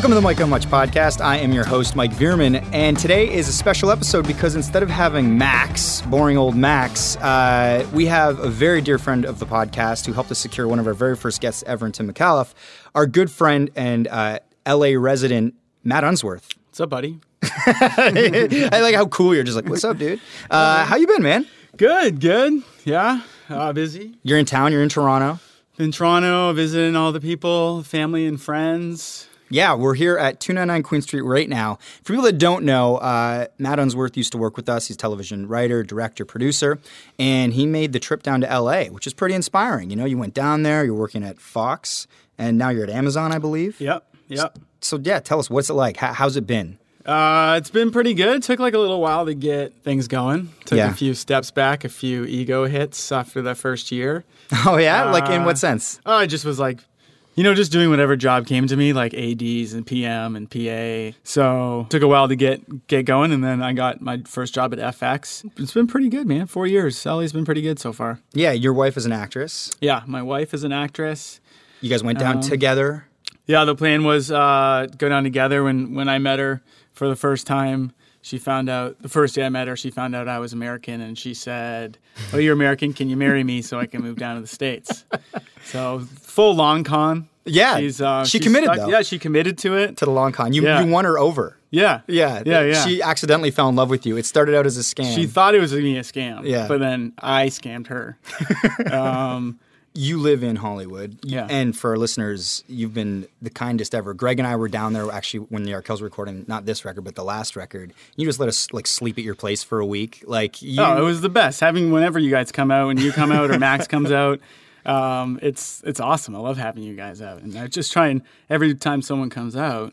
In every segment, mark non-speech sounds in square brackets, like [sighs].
Welcome to the Mike How Much podcast. I am your host, Mike Veerman, and today is a special episode because instead of having Max, boring old Max, uh, we have a very dear friend of the podcast who helped us secure one of our very first guests ever in Tim McAuliffe, our good friend and uh, LA resident, Matt Unsworth. What's up, buddy? [laughs] I like how cool you're just like, what's up, dude? Uh, how you been, man? Good, good. Yeah, uh, busy. You're in town, you're in Toronto. In Toronto, visiting all the people, family and friends. Yeah, we're here at 299 Queen Street right now. For people that don't know, uh, Matt Unsworth used to work with us. He's a television writer, director, producer, and he made the trip down to LA, which is pretty inspiring. You know, you went down there, you're working at Fox, and now you're at Amazon, I believe. Yep, yep. So, yeah, tell us, what's it like? How, how's it been? Uh, it's been pretty good. Took like a little while to get things going. Took Yeah. a few steps back, a few ego hits after the first year. [laughs] Oh, yeah? like, in Uh, what sense? Oh, I just was like, you know, just doing whatever job came to me, like ADs and PM and PA. So took a while to get get going, and then I got my first job at FX. It's been pretty good, man. Four years. Sally's been pretty good so far. Yeah, your wife is an actress. Yeah, my wife is an actress. You guys went down Um, together. Yeah, the plan was uh, go down together. When when I met her for the first time, she found out the first day I met her, she found out I was American, and she said, "Oh, you're American? Can you marry me so I can move down to the states?" so full long con. Yeah, She's, uh, she committed, stuck-. Yeah, she committed to it. To the long con. You, Yeah. you won her over. Yeah, Yeah, yeah, yeah. She accidentally fell in love with you. It started out as a scam. she thought it was be a scam. Yeah. but then I scammed her. [laughs] um, you live in Hollywood. Yeah. And for our listeners, you've been the kindest ever. Greg and I were down there actually when the Arkells were recording, not this record, but the last record. You just let us like sleep at your place for a week. Like you Oh, it was the best. Having whenever you guys come out and you come out or Max [laughs] comes out, um, it's it's awesome. I love having you guys out, and I just try and every time someone comes out,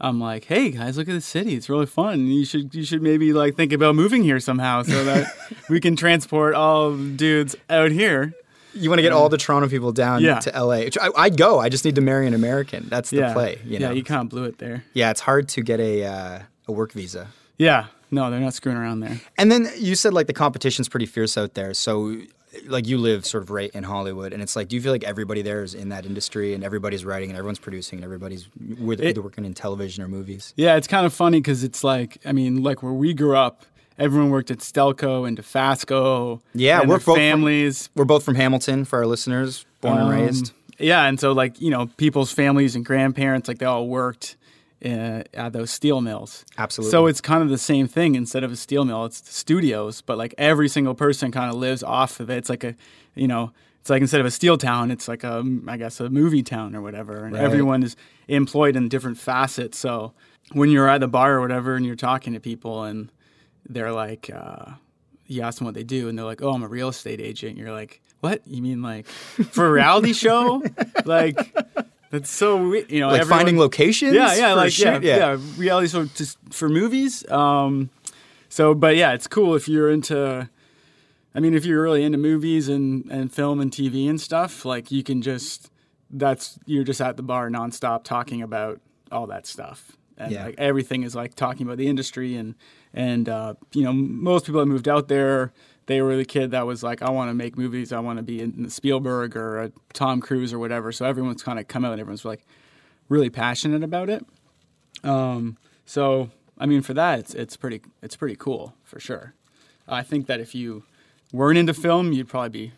I'm like, hey guys, look at the city. It's really fun. You should you should maybe like think about moving here somehow so that [laughs] we can transport all dudes out here. You want to get all the Toronto people down Yeah. to LA. Which I, I'd go. I just need to marry an American. That's the yeah, play. You know? yeah, you kind of blew it there. yeah, it's hard to get a uh, a work visa. Yeah, no, they're not screwing around there. And then you said like the competition's pretty fierce out there. So like you live sort of right in Hollywood, and it's like, do you feel like everybody there is in that industry, and everybody's writing, and everyone's producing, and everybody's with, It- either working in television or movies? Yeah, it's kind of funny because it's like, I mean, like where we grew up, everyone worked at Stelco and Dofasco. Yeah, and we're both from- families. We're both from Hamilton for our listeners, born and Um, raised. Yeah, and so like you know, people's families and grandparents, like they all worked uh, at those steel mills. Absolutely. So it's kind of the same thing. Instead of a steel mill, it's studios, but like every single person kind of lives off of it. It's like a, you know, it's like instead of a steel town, it's like a, I guess, a movie town or whatever. And Right. everyone is employed in different facets. So when you're at the bar or whatever, and you're talking to people, and they're like, uh, you ask them what they do, and they're like, "Oh, I'm a real estate agent." You're like, "What? You mean like for a reality show? Like that's so we- you know, like everyone- finding locations. yeah, yeah, like yeah, shoot? yeah, reality show just for movies. Um, so, but yeah, it's cool if you're into. I mean, if you're really into movies and and film and TV and stuff, like you can just that's you're just at the bar nonstop talking about all that stuff, and Yeah. like everything is like talking about the industry and and uh, you know most people that moved out there. They were the kid that was like, I want to make movies. I want to be in Spielberg or a Tom Cruise or whatever. So everyone's kind of come out and everyone's like really passionate about it. Um, so I mean, for that, it's it's pretty it's pretty cool for sure. I think that if you weren't into film, you'd probably be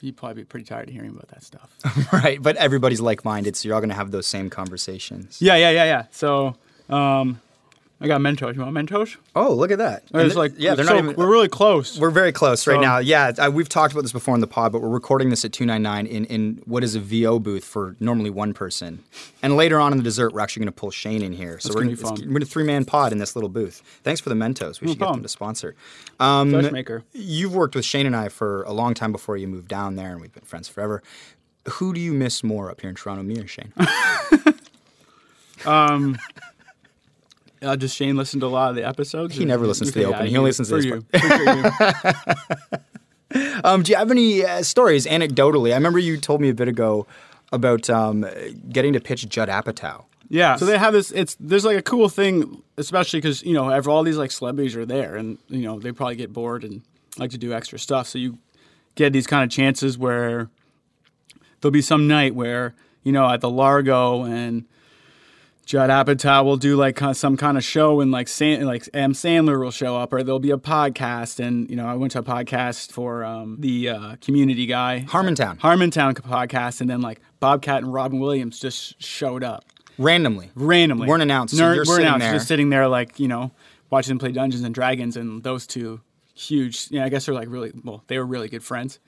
you'd probably be pretty tired of hearing about that stuff. [laughs] right. But everybody's like-minded, so you're all going to have those same conversations. yeah, yeah, yeah, yeah. So um, I got Mentos. You want Mentos? Oh, look at that! It's like yeah, they're so not even. We're really close. We're very close right now. Yeah, I, we've talked about this before in the pod, but we're recording this at 299 in, in what is a VO booth for normally one person. And later on in the dessert, we're actually going to pull Shane in here. So That's we're gonna be it's- we're a three man pod in this little booth. Thanks for the Mentos. We No should get them to sponsor. Um, maker. You've worked with Shane and I for a long time before you moved down there, and we've been friends forever. Who do you miss more up here in Toronto, me or Shane? [laughs] Uh, does Shane listen to a lot of the episodes? He never listens to the opening. yeah, He only listens to you. [laughs] Um, do you have any uh, stories, anecdotally? I remember you told me a bit ago about um, getting to pitch Judd Apatow. Yeah. So they have this. It's there's like a cool thing, especially because you know ever all these like celebrities are there, and you know they probably get bored and like to do extra stuff. So you get these kind of chances where there'll be some night where you know at the Largo and Judd Apatow will do like some kind of show and like San, like M Sandler will show up or there'll be a podcast and you know I went to a podcast for um, the uh, community guy Harmontown. Harmontown podcast and then like Bobcat and Robin Williams just showed up Randomly. randomly Weren't announced, so Ner- sitting announced, there. just sitting there like you know watching them play Dungeons and Dragons and those two huge yeah I guess they're like really well they were really good friends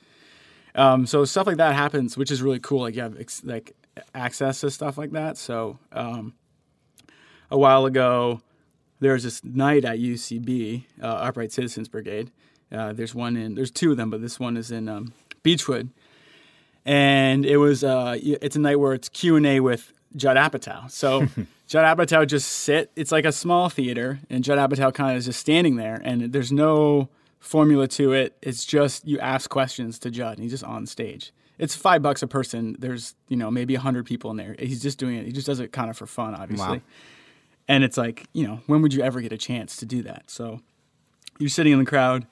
um, so stuff like that happens which is really cool like you have ex- like access to stuff like that so um, a while ago there was this night at UCB uh, Upright Citizens Brigade uh, there's one in there's two of them but this one is in um, Beachwood and it was uh, it's a night where it's Q and A with Judd Apatow. So [laughs] Judd Apatow just sit. It's like a small theater, and Judd Apatow kind of is just standing there, and there's no formula to it. It's just you ask questions to Judd, and he's just on stage. It's five bucks a person. There's you know maybe a hundred people in there. He's just doing it. He just does it kind of for fun, obviously. Wow. And it's like you know when would you ever get a chance to do that? So you're sitting in the crowd,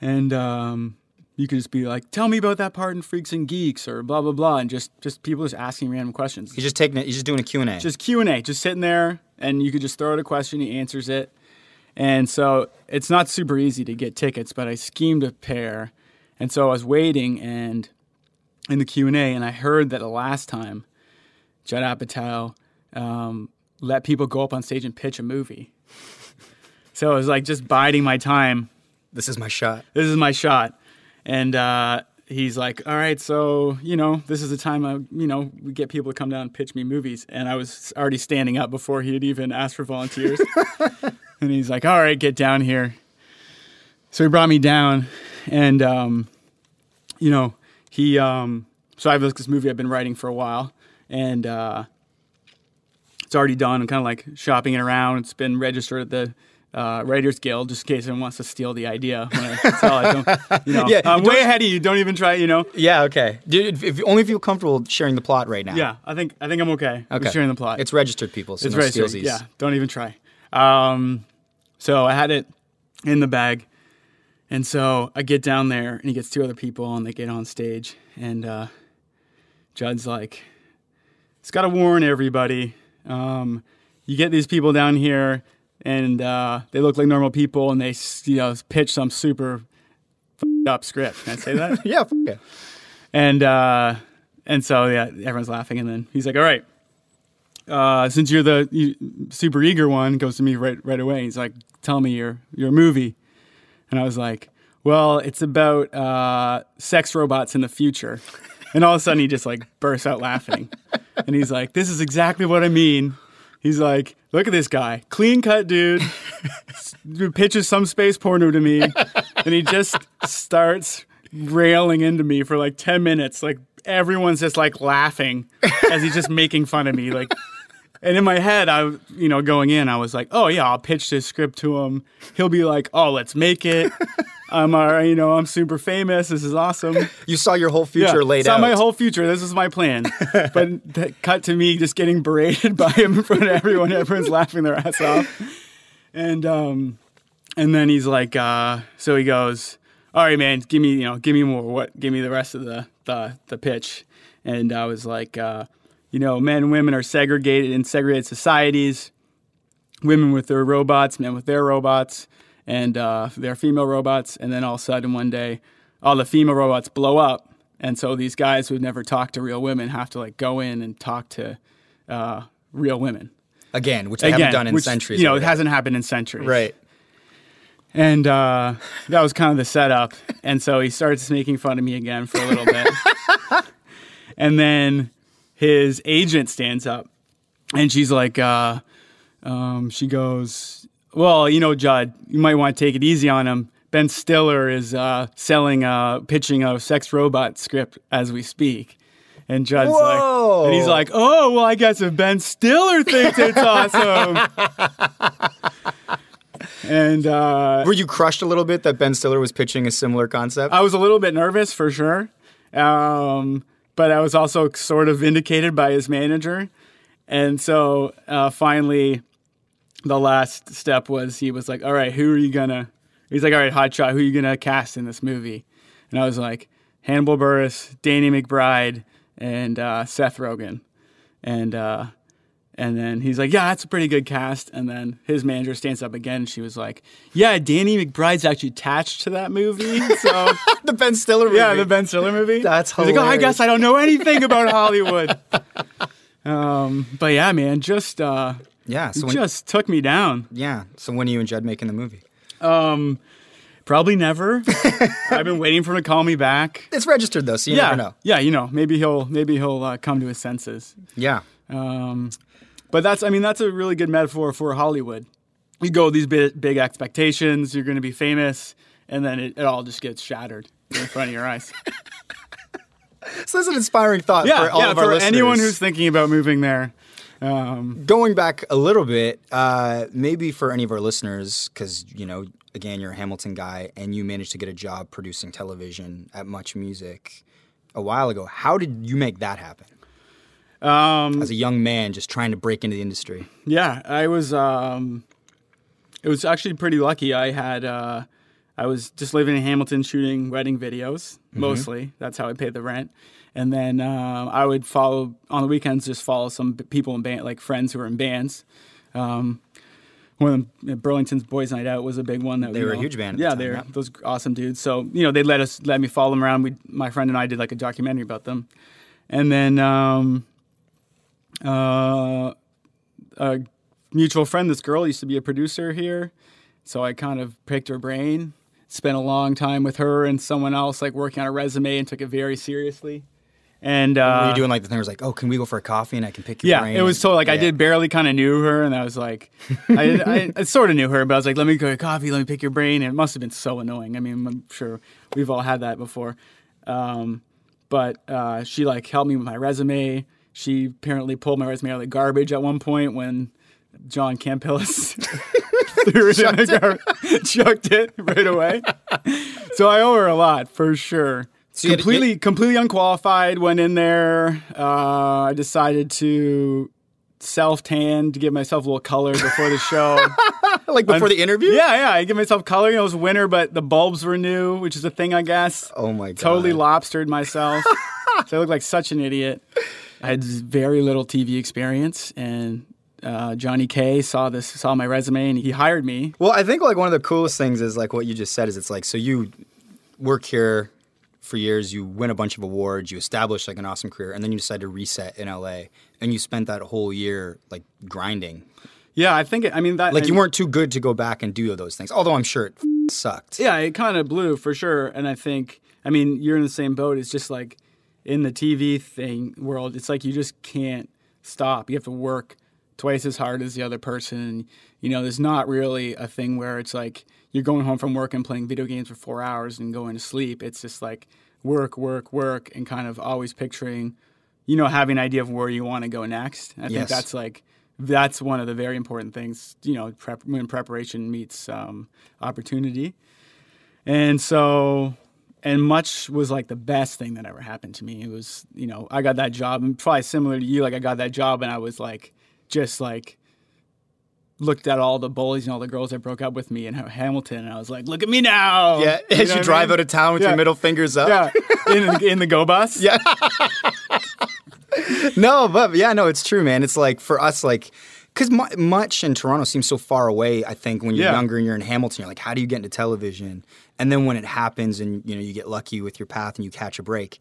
and um, you could just be like, "Tell me about that part in Freaks and Geeks," or blah blah blah, and just just people just asking random questions. He's just taking it. He's just doing a Q&A. Just Q and A, just sitting there, and you could just throw out a question, he answers it, and so it's not super easy to get tickets, but I schemed a pair, and so I was waiting and in the Q and A, and I heard that the last time Judd Apatow um, let people go up on stage and pitch a movie. So it was like just biding my time this is my shot. this is my shot. And uh, he's like, all right, so, you know, this is the time I, you know, we get people to come down and pitch me movies. And I was already standing up before he had even asked for volunteers. [laughs] and he's like, all right, get down here. So he brought me down and, um, you know, he, um, so I have this movie I've been writing for a while and, uh, it's already done. I'm kind of like shopping it around. It's been registered at the uh, Writers Guild just in case anyone wants to steal the idea. I [laughs] tell it, don't, you know, Yeah, I'm way ahead of you. Don't even try. You know. Yeah, okay. Dude, if, if only if you feel comfortable sharing the plot right now. Yeah, I think I think I'm okay. Okay. With sharing the plot. It's registered people, so it's no registered. stealsies. Yeah, don't even try. Um, so I had it in the bag, and so I get down there, and he gets two other people, and they get on stage, and uh, Judd's like, "It's got to warn everybody. Um, you get these people down here, and uh, they look like normal people, and they you know pitch some super up script. Can I say that? [laughs] Yeah, f- yeah. And uh, and so yeah, everyone's laughing, and then he's like, "All right, uh, since you're the you, super eager one," goes to me right right away. He's like, "Tell me your your movie," and I was like, "Well, it's about uh, sex robots in the future." And all of a sudden, he just like bursts out laughing, [laughs] and he's like, "This is exactly what I mean." He's like, "Look at this guy, clean cut dude." pitches some space porno to me, and he just starts railing into me for like 10 minutes. Like everyone's just like laughing as he's just making fun of me. Like, and in my head, I, you know, going in, I was like, oh yeah, I'll pitch this script to him. He'll be like, oh, let's make it. [laughs] I'm, uh, you know, I'm super famous. This is awesome. You saw your whole future laid saw out. my whole future. This is my plan. [laughs] but th- cut to me just getting berated [laughs] by him in front of everyone. Everyone's laughing their ass off. And um, and then he's like, uh, so he goes, all right, man, give me, you know, give me more. What? Give me the rest of the the, the pitch. And I was like, uh, you know, men and women are segregated in segregated societies. Women with their robots, men with their robots, and uh, their female robots. And then all of a sudden, one day, all the female robots blow up, and so these guys who've never talked to real women have to like go in and talk to uh, real women. Again, which they Again, haven't done in which, centuries. You know, it hasn't happened in centuries. Right. And uh, that was kind of the setup. And so he starts making fun of me again for a little bit. [laughs] and then his agent stands up and she's like, uh, um, she goes, Well, you know, Judd, you might want to take it easy on him. Ben Stiller is uh, selling, uh, pitching a sex robot script as we speak. And Judd's Whoa. like, and he's like, oh, well, I guess if Ben Stiller thinks it's [laughs] awesome. and uh, Were you crushed a little bit that Ben Stiller was pitching a similar concept? I was a little bit nervous for sure. Um, but I was also sort of vindicated by his manager. And so uh, finally, the last step was he was like, All right, who are you gonna? He's like, All right, Hotshot, who are you gonna cast in this movie? And I was like, Hannibal Buress, Danny McBride, and uh, Seth Rogen. And uh, And then he's like, "Yeah, that's a pretty good cast." And then his manager stands up again. And she was like, "Yeah, Danny McBride's actually attached to that movie." So [laughs] the Ben Stiller movie. yeah, the Ben Stiller movie. That's He's like, "Oh, I guess I don't know anything about Hollywood." [laughs] um, but yeah, man, just uh, Yeah. So when, just took me down. yeah. So when are you and Judd making the movie? Um, probably never. [laughs] I've been waiting for him to call me back. It's registered though, so you yeah, never know. yeah, you know, maybe he'll maybe he'll uh, come to his senses. Yeah. Um, but that's, I mean, that's a really good metaphor for Hollywood. You go with these big, big expectations, you're going to be famous, and then it, it all just gets shattered in front of your eyes. [laughs] So that's an inspiring thought yeah, for all yeah, of our for listeners. anyone who's thinking about moving there. Um, going back a little bit, uh, maybe for any of our listeners, because you know, again, you're a Hamilton guy, and you managed to get a job producing television at Much Music a while ago. How did you make that happen um, as a young man, just trying to break into the industry? yeah, I was. Um, it was actually pretty lucky. I had. Uh, I was just living in Hamilton shooting wedding videos mostly. That's how I paid the rent. And then um, I would follow on the weekends, just follow some people in band, like friends who were in bands. Um, one of them, Burlington's Boys Night Out was a big one. That They you were a huge band at the Yeah, time, they're yeah. those awesome dudes. So you know, they let us let me follow them around. We, my friend and I, did like a documentary about them, and then um, uh, a mutual friend, this girl used to be a producer here, so I kind of picked her brain. Spent a long time with her and someone else, like working on a resume, and took it very seriously. And uh, Were you doing like the thing where it's like, oh, can we go for a coffee and I can pick your yeah, brain? it was so like I did barely kind of knew her, and I was like, I, I, I sort of knew her, but I was like, let me go get coffee, let me pick your brain, and it must have been so annoying. I mean, I'm sure we've all had that before. Um, but uh, she like helped me with my resume. She apparently pulled my resume out of the garbage at one point when John Kampilis [laughs] threw it in the garbage, [laughs] chucked it right away. [laughs] so I owe her a lot for sure. So had to- completely, completely unqualified. Went in there. Uh, I decided to self tan to give myself a little color before the show. like before the interview. yeah, yeah. I give myself color. You know, it was winter, but the bulbs were new, which is a thing, I guess. Oh my god. Totally lobstered myself. so I look like such an idiot. I had very little TV experience, and uh, Johnny K saw this, saw my resume, and he hired me. Well, I think like one of the coolest things is like what you just said is it's like so you work here for years, you win a bunch of awards, you establish like an awesome career, and then you decide to reset in LA, and you spent that whole year like grinding. Yeah, I think. It, I mean that. Like you weren't too good to go back and do those things. Although I'm sure it f- sucked. Yeah, it kind of blew for sure. And I think, I mean, you're in the same boat. It's just like in the TV thing world, it's like you just can't stop. You have to work twice as hard as the other person. You know, there's not really a thing where it's like you're going home from work and playing video games for four hours and going to sleep. It's just like work, work, work, and kind of always picturing, you know, having an idea of where you want to go next. I Yes. think that's like that's one of the very important things. You know, prep, when preparation meets um, opportunity. And so, and much was like the best thing that ever happened to me. It was, you know, I got that job, and probably similar to you. Like I got that job, and I was like, just like looked at all the bullies and all the girls that broke up with me in Hamilton, and I was like, look at me now. Yeah, You as you drive mean? out of town with Yeah. your middle fingers up. Yeah, in, in the go bus. [laughs] Yeah. [laughs] no, but yeah, no, it's true, man. It's like for us, like, because much in Toronto seems so far away. I think when you're Yeah. younger and you're in Hamilton, you're like, how do you get into television? And then when it happens, and you know, you get lucky with your path and you catch a break.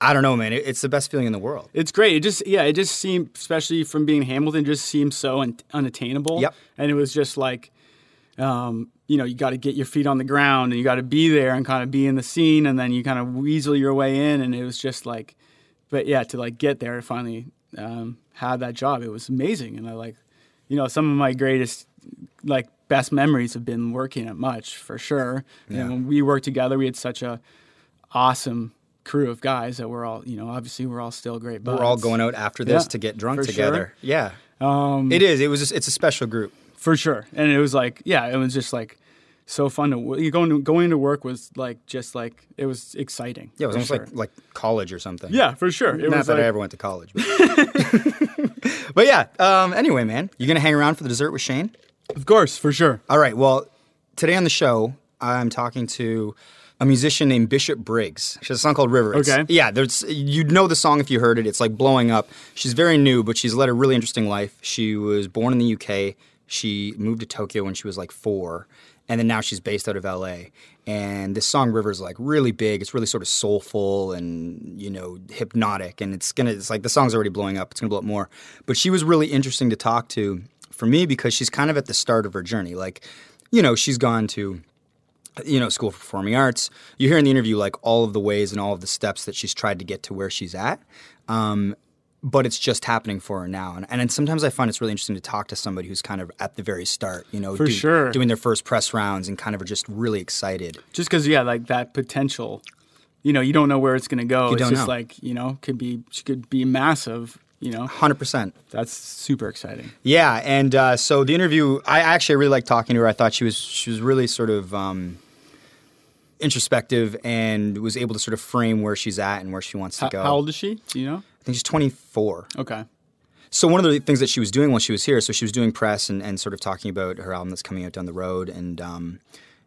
I don't know, man. It, it's the best feeling in the world. It's great. It just yeah, it just seemed, especially from being Hamilton, just seemed so un- unattainable. Yep. And it was just like, um, you know, you got to get your feet on the ground and you got to be there and kind of be in the scene, and then you kind of weasel your way in, and it was just like, but yeah, to like get there and finally um, have that job, it was amazing, and I like, you know, some of my greatest like best memories have been working at Much for sure. And when we worked together, we had such a awesome crew of guys that we're all, you know, obviously we're all still great. Buds. We're all going out after this Yeah, to get drunk together. sure. Yeah, Um, it is. It was. Just, it's a special group. for sure, and it was like, yeah, it was just like so fun to you going to going to work was like just like it was exciting. Yeah, it was almost sure. like like college or something. yeah, for sure. It Not was that like, I ever went to college. But, [laughs] but yeah. Um, anyway, man, you gonna hang around for the dessert with Shane? of course, for sure. All right. Well, today on the show, I'm talking to a musician named Bishop Briggs. She has a song called River. It's- Okay. Yeah, there's you'd know the song if you heard it. It's like blowing up. She's very new, but she's led a really interesting life. She was born in the UK. She moved to Tokyo when she was like four, and then now she's based out of LA. And this song River is like really big. It's really sort of soulful and you know hypnotic, and it's gonna. It's like the song's already blowing up. It's gonna blow up more. But she was really interesting to talk to for me because she's kind of at the start of her journey. Like, you know, she's gone to you know, School for Performing Arts. You hear in the interview like all of the ways and all of the steps that she's tried to get to where she's at. Um, but it's just happening for her now. And, and sometimes I find it's really interesting to talk to somebody who's kind of at the very start, you know, For sure. doing their first press rounds and kind of are just really excited. Just because, yeah, like that potential, you know, you don't know where it's going to go. it's don't just know. like, you know, could be, she could be massive, you know. 100%. That's super exciting. Yeah, and uh, so the interview, I actually really liked talking to her. I thought she was she was really sort of um, introspective and was able to sort of frame where she's at and where she wants to go. how old is she? Do you know? I think she's 24. Okay. So one of the things that she was doing while she was here, so she was doing press and, and sort of talking about her album that's coming out down the road, and um,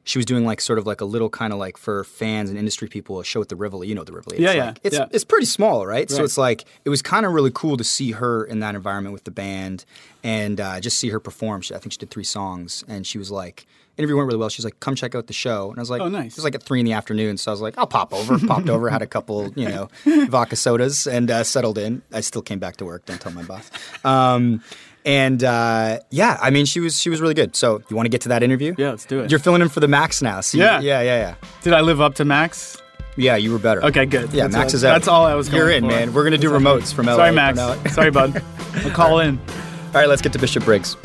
she was doing like sort of like a little kind of like for fans and industry people a show at the Rivoli. You know the Rivoli. Yeah, it's yeah, like- It's yeah. it's pretty small, right? So it's like it was kind of really cool to see her in that environment with the band and uh, just see her perform. She, I think she did three songs, and she was like. Interview went really well. She's like, "Come check out the show," and I was like, Oh, nice. It was like at three in the afternoon, so I was like, "I'll pop over." Popped over, had a couple, you know, [laughs] vodka sodas, and uh, settled in. I still came back to work. Don't tell my boss. Um, and uh, yeah, I mean, she was she was really good. So you want to get to that interview? Yeah, let's do it. You're filling in for the Max now. So you- Yeah. yeah, yeah, yeah. Did I live up to Max? Yeah, you were better. Okay, good. Yeah, That's Max all- is out. That's all I was You're in, for. man. We're gonna do remotes from LA. Sorry, Max. Sorry, bud. [laughs] I'll call in. All right, let's get to Bishop Briggs.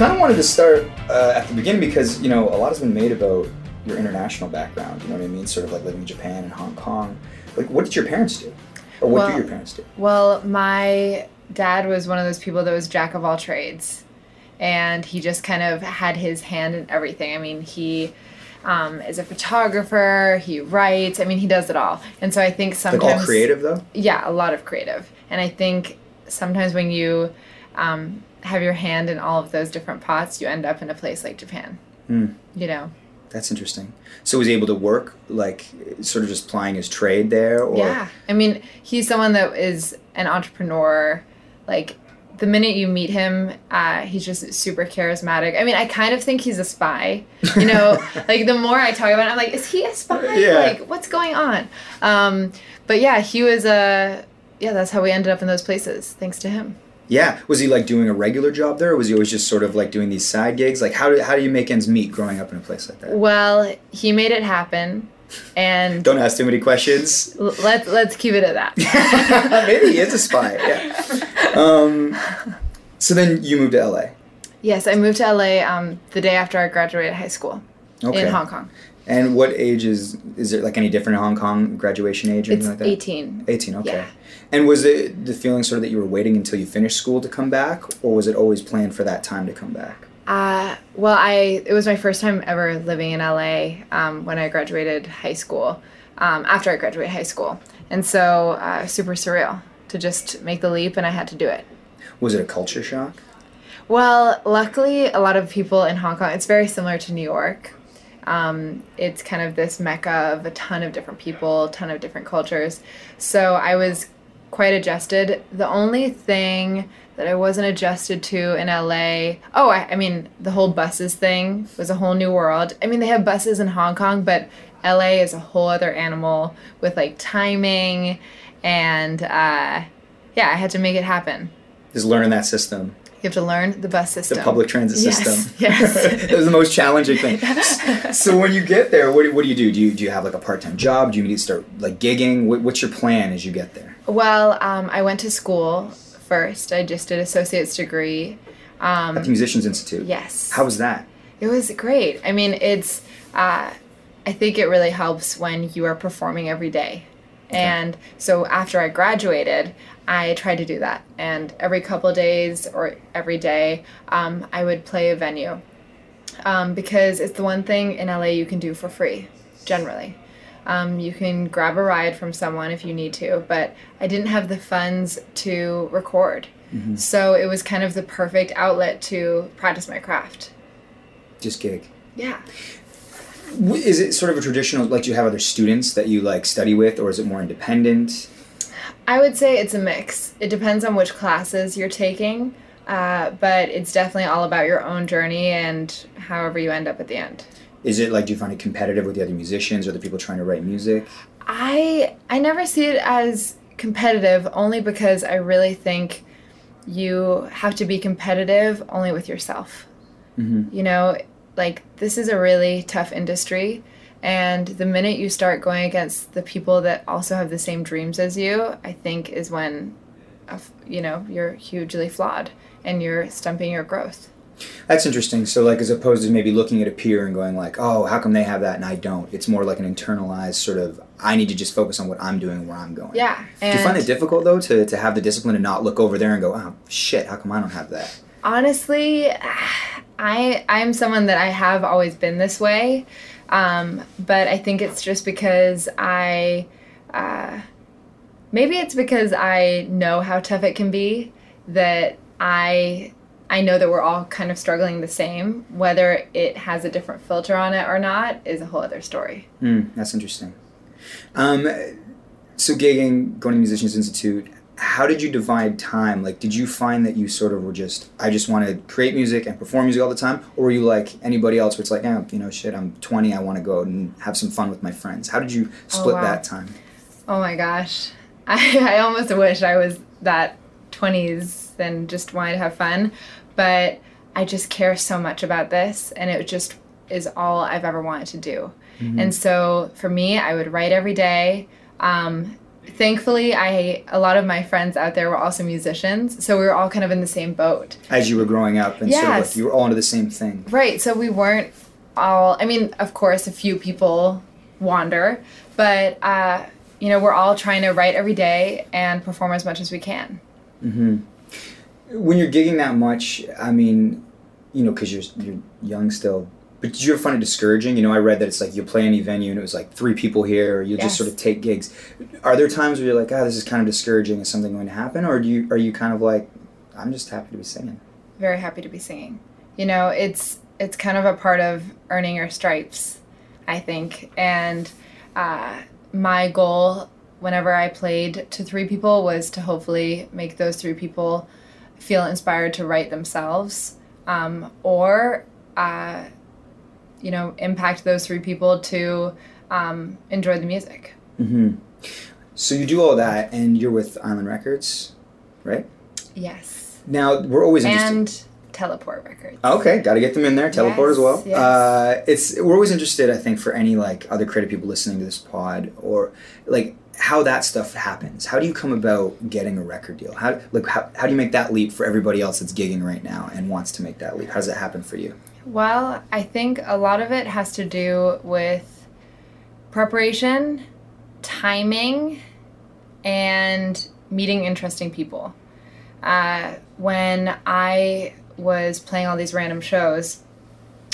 I kind of wanted to start uh, at the beginning because you know a lot has been made about your international background. You know what I mean? Sort of like living in Japan and Hong Kong. Like, what did your parents do, or what do Well- your parents do? Well, my dad was one of those people that was jack of all trades, and he just kind of had his hand in everything. I mean, he um, is a photographer. He writes. I mean, he does it all. And so I think Like sometimes all creative though. yeah, a lot of creative. And I think sometimes when you um, have your hand in all of those different pots, you end up in a place like Japan. Hmm. You know. That's interesting. So was able to work like sort of just plying his trade there, or Yeah. I mean, he's someone that is an entrepreneur. Like, the minute you meet him, uh, he's just super charismatic. I mean, I kind of think he's a spy. You know, [laughs] like, the more I talk about it, I'm like, is he a spy? Yeah. Like, what's going on? Um, but yeah, he was a. yeah, that's how we ended up in those places, thanks to him. Yeah, was he like doing a regular job there, or was he always just sort of like doing these side gigs? Like, how do how do you make ends meet growing up in a place like that? Well, he made it happen. And [laughs] Don't ask too many questions. l- let's let's keep it at that. [laughs] Maybe he is a spy. Yeah. [laughs] Um, so then you moved to LA. yes, I moved to LA um, the day after I graduated high school Okay. in Hong Kong. And what age is is it like any different in Hong Kong graduation age or It's anything like that? 18. 18, okay. Yeah. And was it the feeling sort of that you were waiting until you finished school to come back, or was it always planned for that time to come back? Uh, well, I it was my first time ever living in LA um, when I graduated high school. Um, after I graduated high school, and so uh, super surreal to just make the leap, and I had to do it. Was it a culture shock? Well, luckily, a lot of people in Hong Kong. It's very similar to New York. Um, it's kind of this mecca of a ton of different people, a ton of different cultures. So I was quite adjusted. The only thing that I wasn't adjusted to in LA, oh, I, I mean, the whole buses thing was a whole new world. I mean, they have buses in Hong Kong, but LA is a whole other animal with like timing and uh, yeah, I had to make it happen. Just learning that system, You have to learn the bus system. the public transit system. [laughs] yes. [laughs] it was the most challenging thing. [laughs] so when you get there, what do, what do you do? Do you do you have like a part time job? Do you need to start like gigging? What, what's your plan as you get there? Well, um, I went to school first. I just did associate's degree. Um, At the Musicians Institute. yes. How was that? It was great. I mean, it's. Uh, I think it really helps when you are performing every day. And so after I graduated, I tried to do that. And every couple of days or every day, um, I would play a venue. Um, because it's the one thing in LA you can do for free, generally. Um, you can grab a ride from someone if you need to, but I didn't have the funds to record. So it was kind of the perfect outlet to practice my craft. Just gig. Yeah. Is it sort of a traditional like do you have other students that you like study with, or is it more independent? I would say it's a mix. It depends on which classes you're taking, uh, but it's definitely all about your own journey and however you end up at the end. Is it like do you find it competitive with the other musicians or the people trying to write music? I I never see it as competitive only because I really think you have to be competitive only with yourself. You know, like this is a really tough industry and the minute you start going against the people that also have the same dreams as you, I think is when you know, you're hugely flawed and you're stumping your growth. That's interesting. So like as opposed to maybe looking at a peer and going like, oh, how come they have that and I don't? It's more like an internalized sort of I need to just focus on what I'm doing, where I'm going. Yeah. Do you find it difficult though to, to have the discipline and not look over there and go, oh shit, how come I don't have that? honestly i i'm someone that i have always been this way um, but i think it's just because i uh, maybe it's because i know how tough it can be that i i know that we're all kind of struggling the same whether it has a different filter on it or not is a whole other story Hmm, that's interesting. Um, so gigging, going to Musicians Institute, how did you divide time? Like, did you find that you sort of were just, I just want to create music and perform music all the time? Or were you like anybody else where it's like, yeah, you know, shit, I'm 20, I want to go out and have some fun with my friends? How did you split wow. that time? oh my gosh [laughs] i, I almost wish i was that 20s and just wanted to have fun but i just care so much about this and it just is all i've ever wanted to do and so for me i would write every day um, thankfully i a lot of my friends out there were also musicians so we were all kind of in the same boat. As you were growing up and sort of like you were all into the same thing. right so we weren't all i mean of course a few people wander but uh, you know we're all trying to write every day and perform as much as we can. When you're gigging that much, I mean, you know, because you're, you're young still, but did you ever find it discouraging? You know, I read that it's like you play any venue and it was like three people here, or you Yes. just sort of take gigs. Are there times where you're like, ah, this is kind of discouraging? Is something going to happen? Or do you are you kind of like, I'm just happy to be singing? very happy to be singing. You know, it's it's kind of a part of earning your stripes, I think. And uh, my goal, whenever I played to three people, was to hopefully make those three people feel inspired to write themselves, um, or uh, you know, impact those three people to um, enjoy the music. Mm-hmm. So you do all that, and you're with Island Records, right? Yes. Now we're always interested. And Teleport Records. Okay, got to get them in there. Teleport as well. yes. Uh, it's we're always interested. I think for any like other creative people listening to this pod or like how that stuff happens. How do you come about getting a record deal? How like how, how do you make that leap for everybody else that's gigging right now and wants to make that leap? How does that happen for you? Well, I think a lot of it has to do with preparation, timing, and meeting interesting people. Uh, when I was playing all these random shows,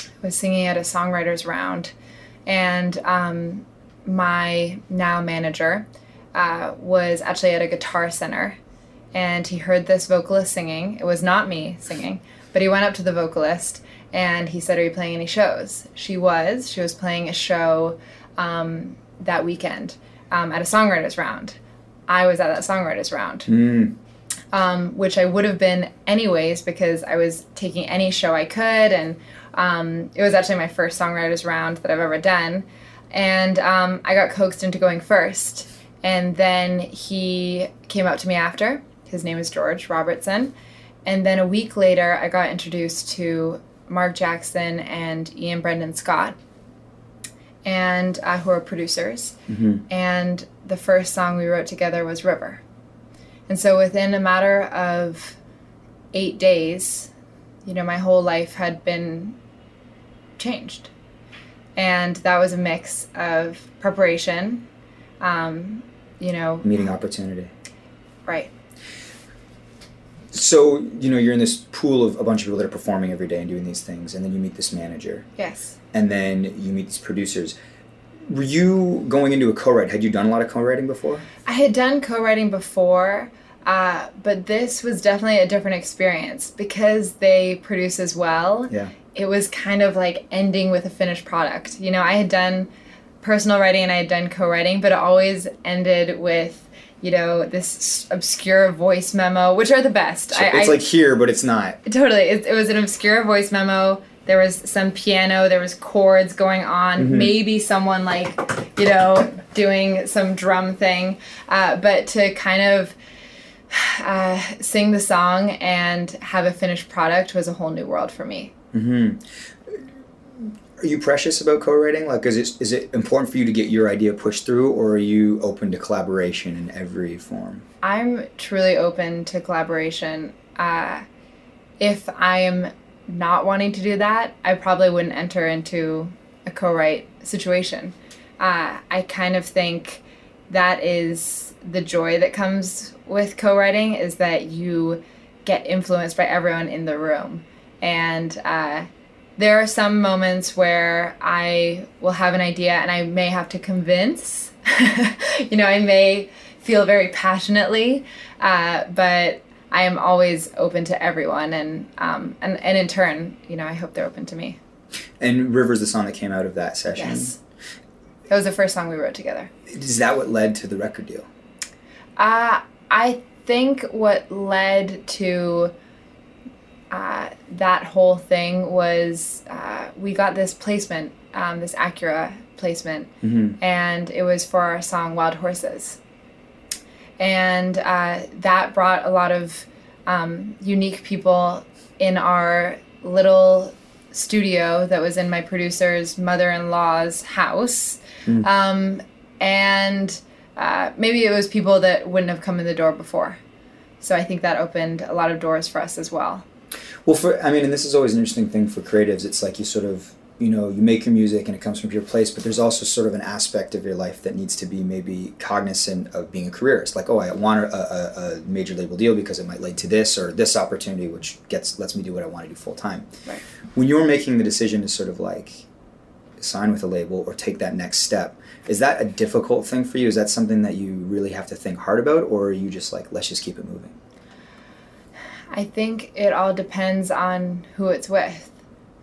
I was singing at a songwriters round, and um, my now manager uh, was actually at a guitar center, and he heard this vocalist singing. It was not me singing, but he went up to the vocalist and he said, "Are you playing any shows?" She was. She was playing a show um, that weekend um, at a songwriters round. I was at that songwriters round Mm. um, which I would have been anyways because I was taking any show I could, and um, it was actually my first songwriters round that I've ever done, and um, I got coaxed into going first, and then he came up to me after. His name is George Robertson, and then a week later I got introduced to Mark Jackson and Ian Brendan Scott, and uh, who are producers, and the first song we wrote together was River. And so within a matter of eight days, you know, my whole life had been changed. And that was a mix of preparation, um, you know, Meeting opportunity. right. So you know you're in this pool of a bunch of people that are performing every day and doing these things, and then you meet this manager, Yes. and then you meet these producers. Were you going into a co-write? Had you done a lot of co-writing before? I had done co writing before, uh, but this was definitely a different experience because they produce as well. Yeah. it was kind of like ending with a finished product. You know, I had done personal writing and I had done co-writing, but it always ended with you know this obscure voice memo, which are the best. So I, it's I, like here, but it's not. Totally, it, it, was an obscure voice memo. There was some piano, there was chords going on, mm-hmm. maybe someone like you know doing some drum thing, uh, but to kind of. Uh, sing the song and have a finished product was a whole new world for me. Mm-hmm are you precious about co-writing? Like, is it is it important for you to get your idea pushed through, or are you open to collaboration in every form? I'm truly open to collaboration. Uh, if I am not wanting to do that, I probably wouldn't enter into a co-write situation. Uh, I kind of think that is the joy that comes with co-writing is that you get influenced by everyone in the room, and uh, there are some moments where I will have an idea and I may have to convince. [laughs] you know, I may feel very passionately, uh, but I am always open to everyone, and um, and and in turn, you know, I hope they're open to me. And River's the song that came out of that session. Yes, that was the first song we wrote together. Is that what led to the record deal? Uh, I think what led to uh, that whole thing was uh, we got this placement, um, this Acura placement, mm-hmm. and it was for our song Wild Horses. And uh, that brought a lot of um, unique people in our little studio that was in my producer's mother in law's house. Mm. Um, and uh, maybe it was people that wouldn't have come in the door before. So I think that opened a lot of doors for us as well. Well, for I mean, and this is always an interesting thing for creatives. It's like you sort of you know you make your music and it comes from your place, but there's also sort of an aspect of your life that needs to be maybe cognizant of being a careerist. Like, oh, I want a, a, a major label deal because it might lead to this or this opportunity, which gets lets me do what I want to do full time. Right. When you're making the decision to sort of like sign with a label or take that next step is that a difficult thing for you is that something that you really have to think hard about or are you just like let's just keep it moving I think it all depends on who it's with.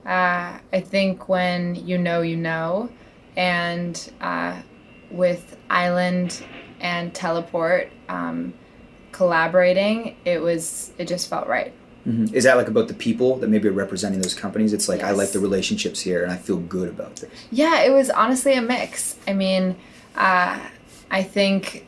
Uh, I think when you know, you know, and uh, with Island and Teleport um, collaborating, it was it just felt right. Mm-hmm. Is that like about the people that maybe are representing those companies? It's like yes. I like the relationships here, and I feel good about this. Yeah, it was honestly a mix. I mean, uh, I think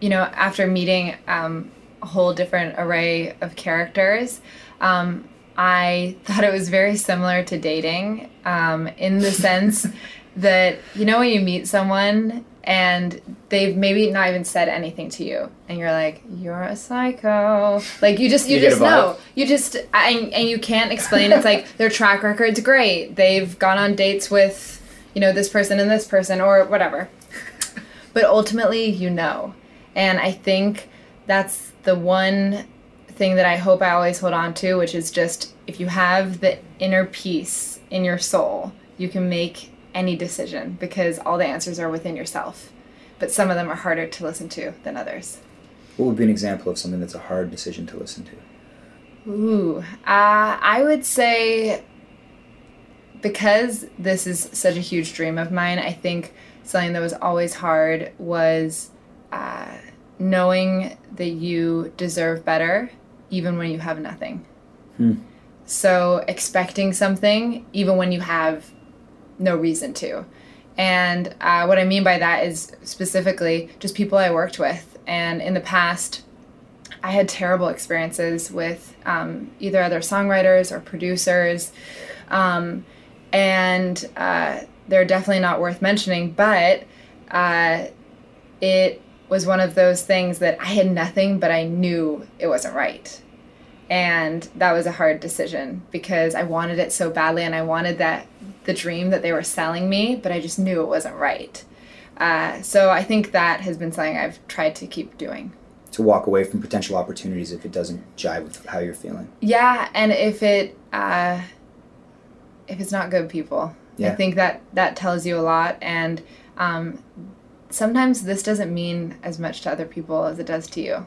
you know after meeting um, whole different array of characters. Um, I [laughs] thought it was very similar to dating um, in the sense [laughs] that, you know, when you meet someone and they've maybe not even said anything to you and you're like you're a psycho. Like you just you, you just know. you just and, and you can't explain. It's like their track record's great. They've gone on dates with you know this person and this person or whatever. But ultimately you know. And i think that's the one thing that I hope I always hold on to, which is just if you have the inner peace in your soul, you can make any decision because all the answers are within yourself. But some of them are harder to listen to than others. What would be an example of something that's a hard decision to listen to? Ooh, uh, I would say because this is such a huge dream of mine, I think something that was always hard was. Uh, knowing that you deserve better even when you have nothing. Hmm. So expecting something even when you have no reason to. And uh, what I mean by that is specifically just people I worked with. And in the past, I had terrible experiences with um, either other songwriters or producers. Um, and uh, they're definitely not worth mentioning, but uh, it was one of those things that I had nothing, but I knew it wasn't right. And that was a hard decision because I wanted it so badly and I wanted that the dream that they were selling me, but I just knew it wasn't right. Uh, so I think that has been something I've tried to keep doing. To walk away from potential opportunities if it doesn't jive with how you're feeling. Yeah, and if it uh, if it's not good people, yeah. I think that that tells you a lot. And um, sometimes this doesn't mean as much to other people as it does to you.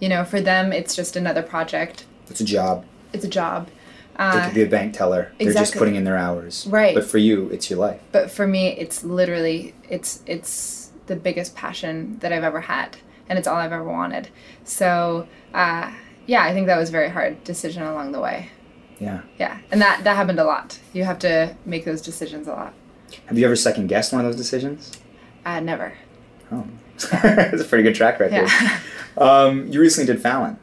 You know, for them, it's just another project. It's a job. It's a job. they Uh, could be a bank teller. They're just putting in their hours. Right. But for you, it's your life. but for me, it's literally it's it's the biggest passion that I've ever had, and it's all I've ever wanted. So uh, yeah, I think that was a very hard decision along the way. Yeah. Yeah, and that that happened a lot. You have to make those decisions a lot. Have you ever second guessed one of those decisions? Uh, never. Oh, [laughs] that's a pretty good track record. Yeah. [laughs] Um, you recently did Fallon.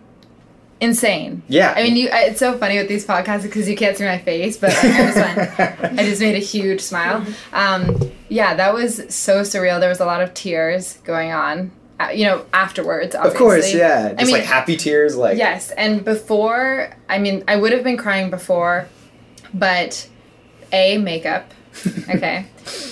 Insane. Yeah. I mean, you. I, it's so funny with these podcasts because you can't see my face, but like, I just went. [laughs] I just made a huge smile. Um, yeah, that was so surreal. There was a lot of tears going on. Uh, you know, afterwards. Obviously. Of course, yeah. Just I mean, like happy tears, like yes, and before, I mean, I would have been crying before, but a makeup. [laughs] Okay,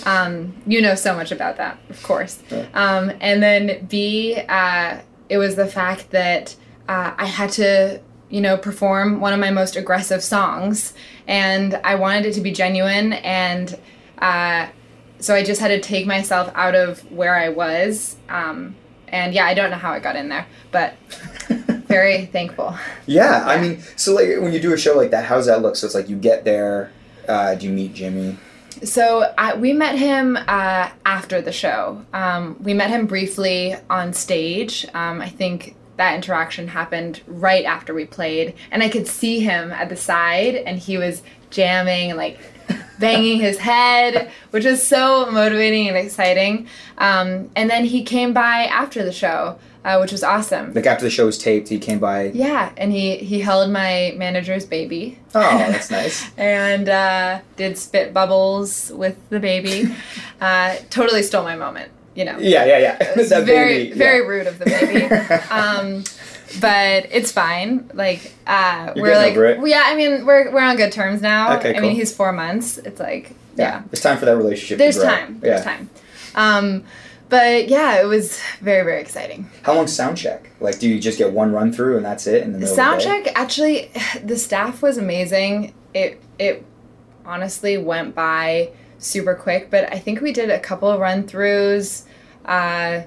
um, you know so much about that, of course. Um, and then B, uh, it was the fact that uh, I had to, you know, perform one of my most aggressive songs, and I wanted it to be genuine, and uh, so I just had to take myself out of where I was. Um, and yeah, I don't know how I got in there, but [laughs] very thankful. Yeah, I mean, so like when you do a show like that, how does that look? So it's like you get there, uh, do you meet Jimmy? So I, we met him uh, after the show. Um, we met him briefly on stage. Um, I think that interaction happened right after we played, and I could see him at the side, and he was jamming and like banging his head, which was so motivating and exciting. Um, and then he came by after the show, uh, which was awesome. Like after the show was taped, he came by. Yeah, and he he held my manager's baby. Oh, [laughs] that's nice. and uh, did spit bubbles with the baby. [laughs] Uh, totally stole my moment, you know. Yeah, yeah, yeah. [laughs] Very baby, very yeah. rude of the baby. um, but it's fine. Like uh, You're we're like over it? well, yeah. I mean we're we're on good terms now. Okay, I mean he's four months. It's like yeah. It's time for that relationship. There's time. There's yeah. time. Um, but yeah, it was very very exciting. How long sound check? Like, do you just get one run through and that's it in the middle Sound of the day? check actually, [sighs] the staff was amazing. It it honestly went by super quick, but I think we did a couple of run throughs. Uh,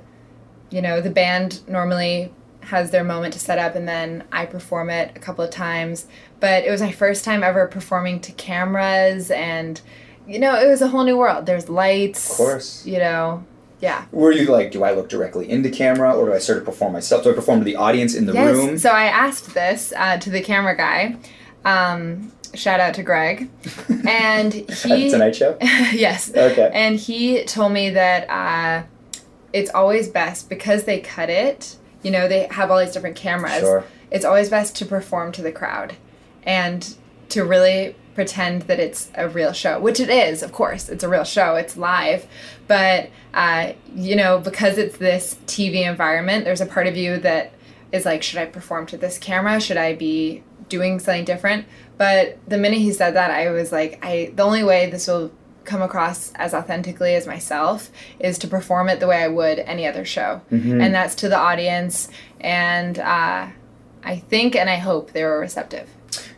you know, the band normally has their moment to set up, and then I perform it a couple of times. But it was my first time ever performing to cameras, and you know, it was a whole new world. There's lights, Of course. You know, yeah. Were you like, do I look directly into camera or do I sort of perform myself? Do I perform to the audience in the yes. room? So I asked this uh, to the camera guy. Um, shout out to Greg, [laughs] and he Tonight Show? [laughs] yes, Okay. and he told me that uh, it's always best because they cut it. You know, they have all these different cameras. Sure. It's always best to perform to the crowd, and to really pretend that it's a real show, which it is. Of course, it's a real show. It's live, but uh, you know, because it's this TV environment, there's a part of you that is like, should I perform to this camera? Should I be doing something different? But the minute he said that, I was like, I the only way this will come across as authentically as myself is to perform it the way I would any other show, Mhm. and that's to the audience. And uh, I think and I hope they were receptive.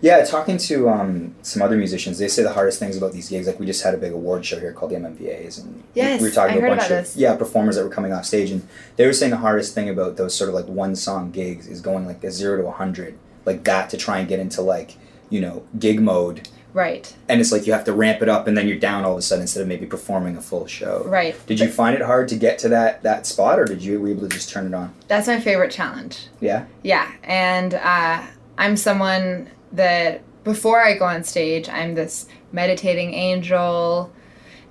Yeah, talking to um, some other musicians, they say the hardest things about these gigs. Like we just had a big award show here called the MMVAs, and Yes, we were talking I to a bunch of this. yeah performers that were coming off stage, and they were saying the hardest thing about those sort of like one song gigs is going like a zero to a hundred, like that to try and get into like you know gig mode, Right, and it's like you have to ramp it up, and then you're down all of a sudden instead of maybe performing a full show. right. Did you find it hard to get to that that spot, or did you were you able to just turn it on? That's my favorite challenge. Yeah. Yeah, and uh, I'm someone that before I go on stage, I'm this meditating angel,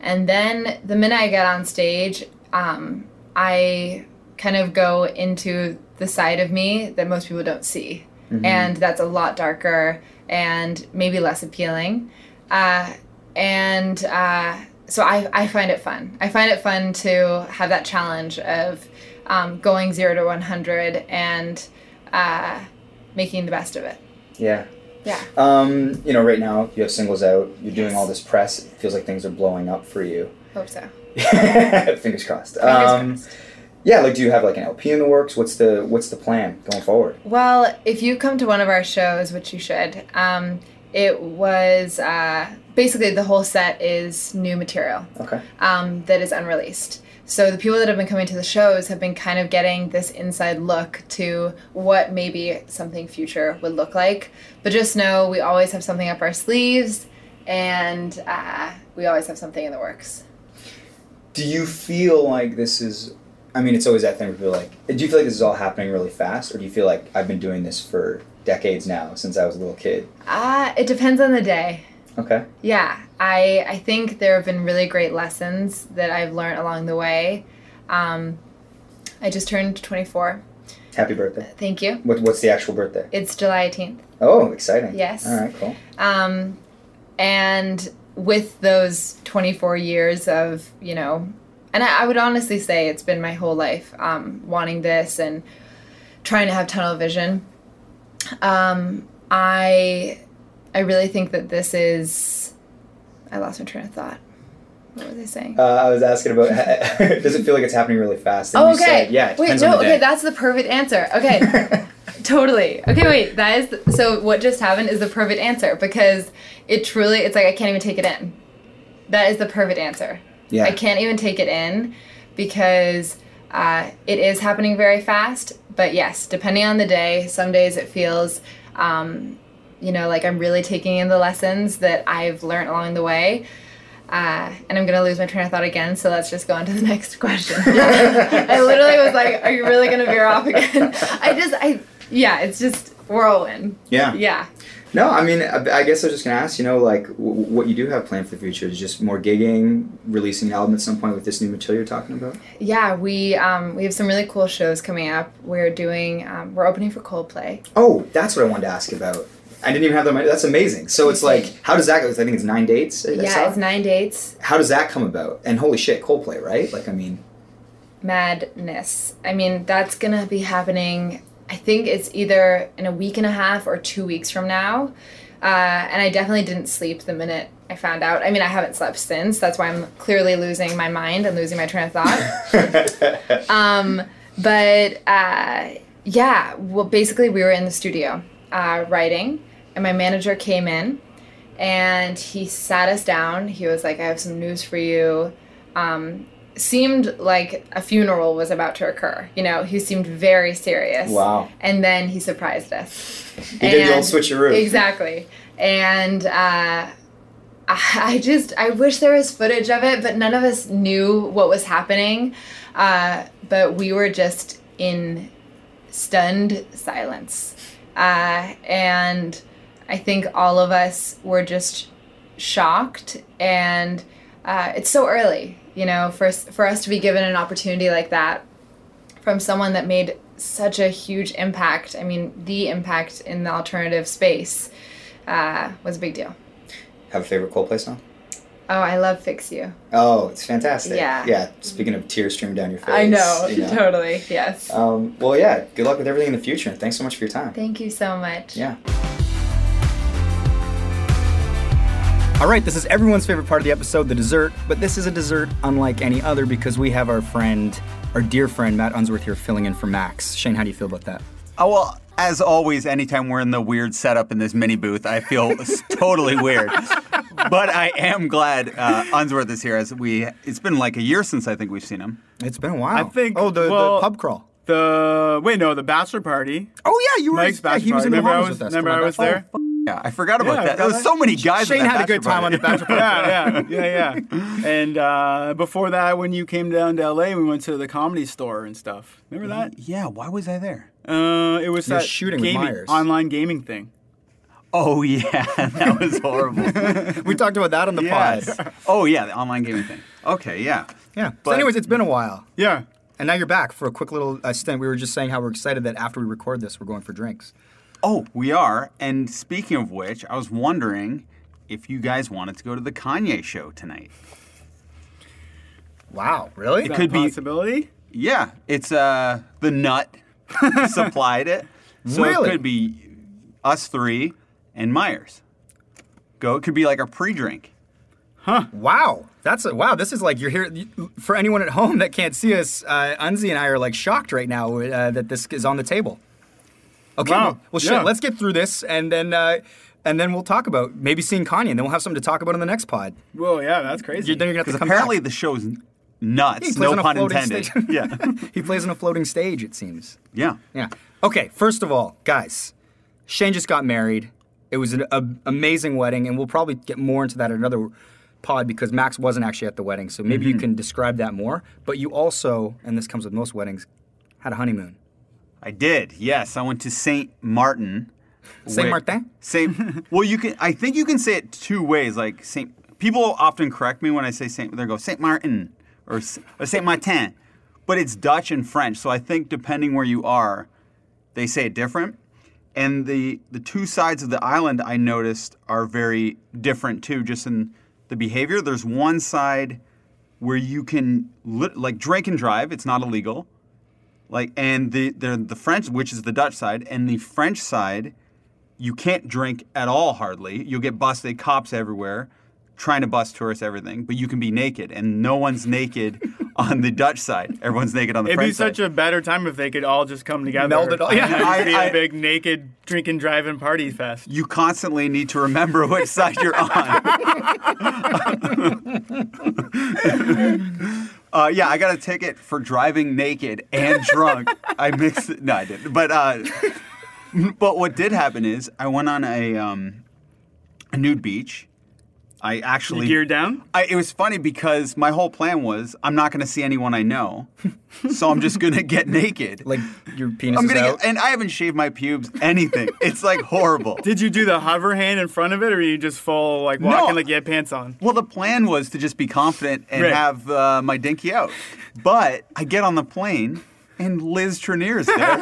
and then the minute I get on stage, um, I kind of go into the side of me that most people don't see, Mhm. and that's a lot darker and maybe less appealing, uh, and uh, so I, I find it fun. I find it fun to have that challenge of um, going zero to 100 and uh, making the best of it. Yeah. Yeah. Um, you know, right now you have singles out. You're doing Yes. all this press. It feels like things are blowing up for you. Hope so. [laughs] Fingers crossed. Fingers um, crossed. Yeah, like, do you have like an LP in the works? What's the What's the plan going forward? Well, if you come to one of our shows, which you should, um, it was uh, basically the whole set is new material Okay. um, that is unreleased. So the people that have been coming to the shows have been kind of getting this inside look to what maybe something future would look like. But just know we always have something up our sleeves, and uh, we always have something in the works. Do you feel like this is? I mean, it's always that thing where people are like, do you feel like this is all happening really fast, or do you feel like I've been doing this for decades now since I was a little kid? Uh, it depends on the day. Okay. Yeah, I I think there have been really great lessons that I've learned along the way. Um, I just turned 24. Happy birthday. Thank you. What, what's the actual birthday? It's July 18th. Oh, exciting. Yes. All right. Cool. Um, and with those 24 years of, you know, and I, I would honestly say it's been my whole life um, wanting this and trying to have tunnel vision. Um, I, I really think that this is. I lost my train of thought. What was I saying? Uh, I was asking about. [laughs] does it feel like it's happening really fast? And oh, you okay. said, yeah. Wait, no. Okay, that's the perfect answer. Okay. [laughs] Totally. Okay, wait. That is so. What just happened is the perfect answer because it truly. It's like I can't even take it in. That is the perfect answer. Yeah. I can't even take it in because uh, it is happening very fast. But yes, depending on the day, some days it feels, um, you know, like I'm really taking in the lessons that I've learned along the way. Uh, and I'm gonna lose my train of thought again, so let's just go on to the [laughs] next question. I literally was like, "Are you really gonna veer off again?" [laughs] I just, I, yeah, it's just whirlwind. Yeah. Yeah. No, I mean, I I guess I was just gonna ask. You know, like w- what you do have planned for the future is just more gigging, releasing an album at some point with this new material you're talking about. Yeah, we um, we have some really cool shows coming up. We're doing um, we're opening for Coldplay. Oh, that's what I wanted to ask about. I didn't even have that. That's amazing. So it's like, [laughs] how does that go? I think it's nine dates. Yeah, it's nine dates. How does that come about? And holy shit, Coldplay, right? Like, I mean, Madness. I mean, that's gonna be happening. I think it's either in a week and a half or two weeks from now. Uh, and I definitely didn't sleep the minute I found out. I mean, I haven't slept since. That's why I'm clearly losing my mind and losing my train of thought. [laughs] um, but uh, yeah, well, basically, we were in the studio uh, writing, and my manager came in and he sat us down. He was like, I have some news for you. Um, seemed like a funeral was about to occur. You know, he seemed very serious. Wow. And then he surprised us. He did the old switcheroo. Exactly. And uh, I [laughs] I just, I wish there was footage of it, but none of us knew what was happening. Uh, but we were just in stunned silence. Uh, and I think all of us were just shocked. And uh, it's so early, you know, for, us- for us to be given an opportunity like that from someone that made such a huge impact. I mean, the impact in the alternative space uh, was a big deal. have a favorite Coldplay song? Oh, I love Fix You. Oh, it's fantastic. Yeah. Yeah. Speaking of tears streaming down your face. I know, you totally. Yes. Um, well, yeah. Good luck with everything in the future. Thanks so much for your time. Thank you so much. Yeah. All right, this is everyone's favorite part of the episode, the dessert. But this is a dessert unlike any other because we have our friend, our dear friend Matt Unsworth here filling in for Max. Shane, how do you feel about that? Oh, well, as always, anytime we're in the weird setup in this mini booth, I feel [laughs] s- totally weird. But I am glad uh, Unsworth is here. As we, it's been like a year since I think we've seen him. It's been a while. I think- Oh, the, well- the pub crawl. The wait, no, the bachelor party. Oh yeah, you were. Mike's yeah, he bachelor was in party. the Remember I was- with us. remember I was bachelor- there? Yeah, I forgot about Yeah, that. There was so many guys. Shane had a good bachelor time on the party. bachelor party. [laughs] yeah, yeah, yeah, yeah. And uh, before that, when you came down to LA, we went to the comedy store and stuff. Remember that? Yeah, why was I there? Uh, it was You're that shooting with gaming, Myers. online gaming thing. Oh yeah, [laughs] that was horrible. [laughs] We talked about that on the yes. pod. Oh yeah, the online gaming thing. Okay, yeah. Yeah. So, But- anyways, it's been a while. Yeah. And now you're back for a quick little uh, stint. We were just saying how we're excited that after we record this, we're going for drinks. Oh, we are. And speaking of which, I was wondering if you guys wanted to go to the Kanye show tonight. Wow, really? It That could be- possibility. Yeah, it's uh the nut [laughs] supplied it. So Really? it could be us three and Myers. Go. It could be like a pre-drink. Huh. Wow, that's a wow. This is like you're here for anyone at home that can't see us. Uh, Unzi and I are like shocked right now uh, that this is on the table. Okay, Wow, well, well, shit. yeah. Let's get through this, and then uh, and then we'll talk about maybe seeing Kanye, and then we'll have something to talk about in the next pod. Whoa, yeah, that's crazy. You're, then you're gonna have to come apparently back. the show's He nuts. plays No on a pun intended. stage. yeah. [laughs] [laughs] he plays on a floating stage. It seems. Yeah. Yeah. Okay. First of all, guys, Shane just got married. It was an a, amazing wedding, and we'll probably get more into that in another pod because Max wasn't actually at the wedding. So maybe Mm-hmm. you can describe that more. But you also, and this comes with most weddings, had a honeymoon. I did. Yes, I went to Saint Martin. Saint Martin? Saint. [laughs] well, you can. I think you can say it two ways. Like Saint. People often correct me when I say Saint. They go Saint Martin or, or Saint Martin, but it's Dutch and French. So I think depending where you are, they say it different. And the the two sides of the island I noticed are very different too, just in the behavior. There's one side where you can lit, like drink and drive. It's not illegal. Like and the the the French, which is the Dutch side, and the French side, you can't drink at all hardly. You'll get busted, cops everywhere, trying to bust tourists, everything. But you can be naked, and no one's naked [laughs] on the Dutch side. Everyone's naked on the French side. It'd be such side. a better time if they could all just come together. Meld it all- [laughs] yeah. I- be I- a big naked drinking, driving party fest. you constantly need to remember which side you're on. [laughs] uh, yeah, I got a ticket for driving naked and drunk. I mixed it. No, I didn't. But uh, but what did happen is I went on a um, a nude beach. I actually You geared down? I, it was funny because my whole plan was I'm not going to see anyone I know, [laughs] so I'm just going to get naked. Like your penis I'm is gonna out. get, and I haven't shaved my pubes. Anything. [laughs] It's like horrible. Did you do the hover hand in front of it, or you just full like walking No. like you had pants on? Well, the plan was to just be confident and Right. have uh, my dinky out. But I get on the plane and Liz Trinnear's there.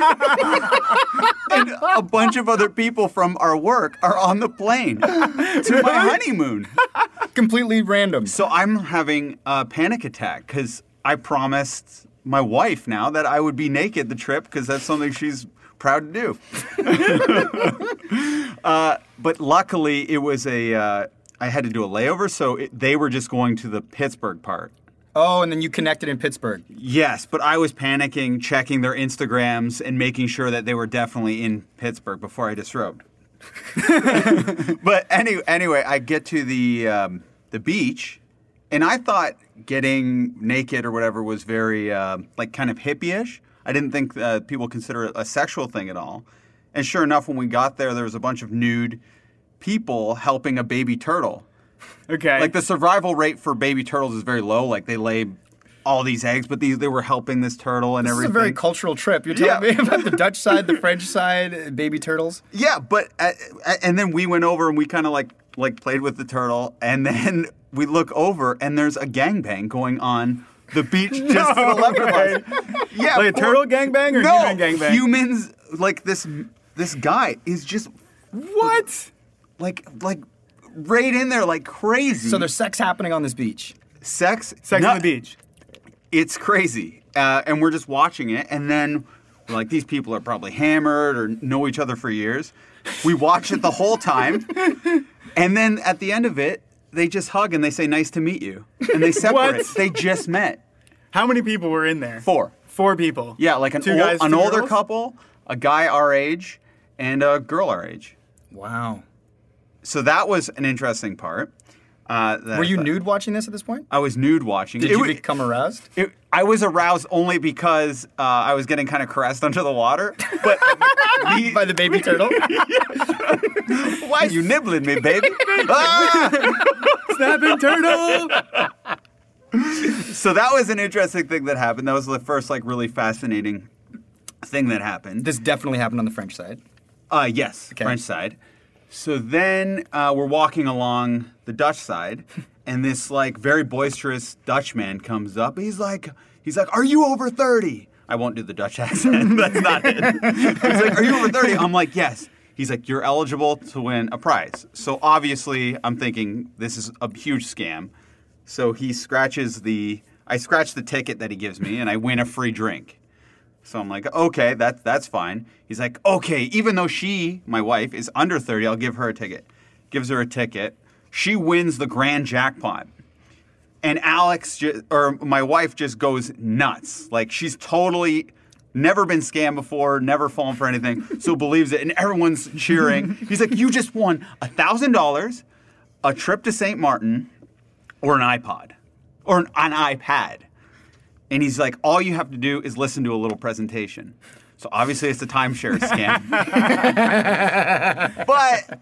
[laughs] and a bunch of other people from our work are on the plane to my honeymoon. Completely random. So I'm having a panic attack because I promised my wife now that I would be naked the trip because that's something she's proud to do. [laughs] uh, but luckily, it was a. Uh, I had to do a layover, so it, they were just going to the Pittsburgh part. Oh, and then you connected in Pittsburgh. Yes, but I was panicking, checking their Instagrams, and making sure that they were definitely in Pittsburgh before I disrobed. [laughs] but any, anyway, I get to the um, the beach, and I thought getting naked or whatever was very uh, like kind of hippie-ish. I didn't think uh, people consider it a sexual thing at all. And sure enough, when we got there, there was a bunch of nude people helping a baby turtle. [laughs] Okay. Like the survival rate for baby turtles is very low. Like they lay all these eggs, but these they were helping this turtle and This It's a very cultural trip. You're telling Yeah. me about the Dutch side, the [laughs] French side, uh, baby turtles. yeah, but uh, uh, and then we went over and we kind of like like played with the turtle, and [laughs] then we look over and there's a gangbang going on the beach just to the left of us. Yeah, like a turtle gangbang or no human gangbang? humans. Like this this guy is just what? like like right in there like crazy. So there's sex happening on this beach. sex Sex on the beach. it's crazy. Uh, and we're just watching it, and then like, these people are probably hammered or know each other for years. We watch it the whole time, [laughs] and then at the end of it, they just hug and they say, "Nice to meet you," and they [laughs] separate. What? They just met. How many people were in there? Four. Four people. Yeah, like an Two ol- guys, an two older girls? couple, a guy our age, and a girl our age. Wow. So that was an interesting part. Uh, that Were you nude watching this at this point? I was nude watching. Did It you become aroused? It, I was aroused only because uh, I was getting kind of caressed under the water. But [laughs] the- By the baby turtle? [laughs] why are you nibbling me, baby? [laughs] Ah! Snapping turtle. So that was an interesting thing that happened. That was the first like really fascinating thing that happened. this definitely happened on the French side. Uh, yes, Okay. French side. So then uh, we're walking along the Dutch side, [laughs] and this like very boisterous Dutch man comes up. He's like, he's like, "Are you over 30? I won't do the Dutch accent. [laughs] That's not it. He's like, "Are you over 30? I'm like, "Yes." He's like, "You're eligible to win a prize." So obviously, I'm thinking this is a huge scam. So he scratches the, I scratch the ticket that he gives me, and I win a free drink. So I'm like, okay, that, that's fine. He's like, okay, even though she, my wife, is under 30, I'll give her a ticket. Gives her a ticket. She wins the grand jackpot. And Alex, ju- or my wife, just goes nuts. Like, she's totally Never been scammed before, never fallen for anything, [laughs] so believes it, and everyone's cheering. [laughs] He's like, "You just won a thousand dollars, a trip to St. Martin, or an iPod, or an, an iPad." And he's like, "All you have to do is listen to a little presentation." So obviously, it's a timeshare scam. [laughs] but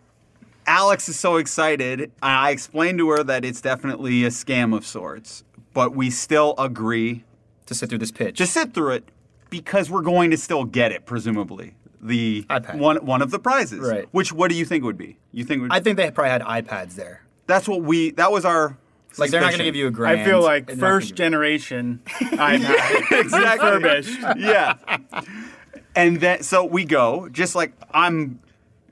Alex is so excited. I explained to her that it's definitely a scam of sorts, but we still agree To sit through this pitch. to sit through it because we're going to still get it, presumably. The iPad. one one of the prizes. Right. Which what do you think it would be? You think would, I think they probably had iPads there. that's what we that was our Like they're not going to give you a grand. I feel like They're not gonna first give you- generation [laughs] exactly. Refurbished. yeah. And then so we go, just like I'm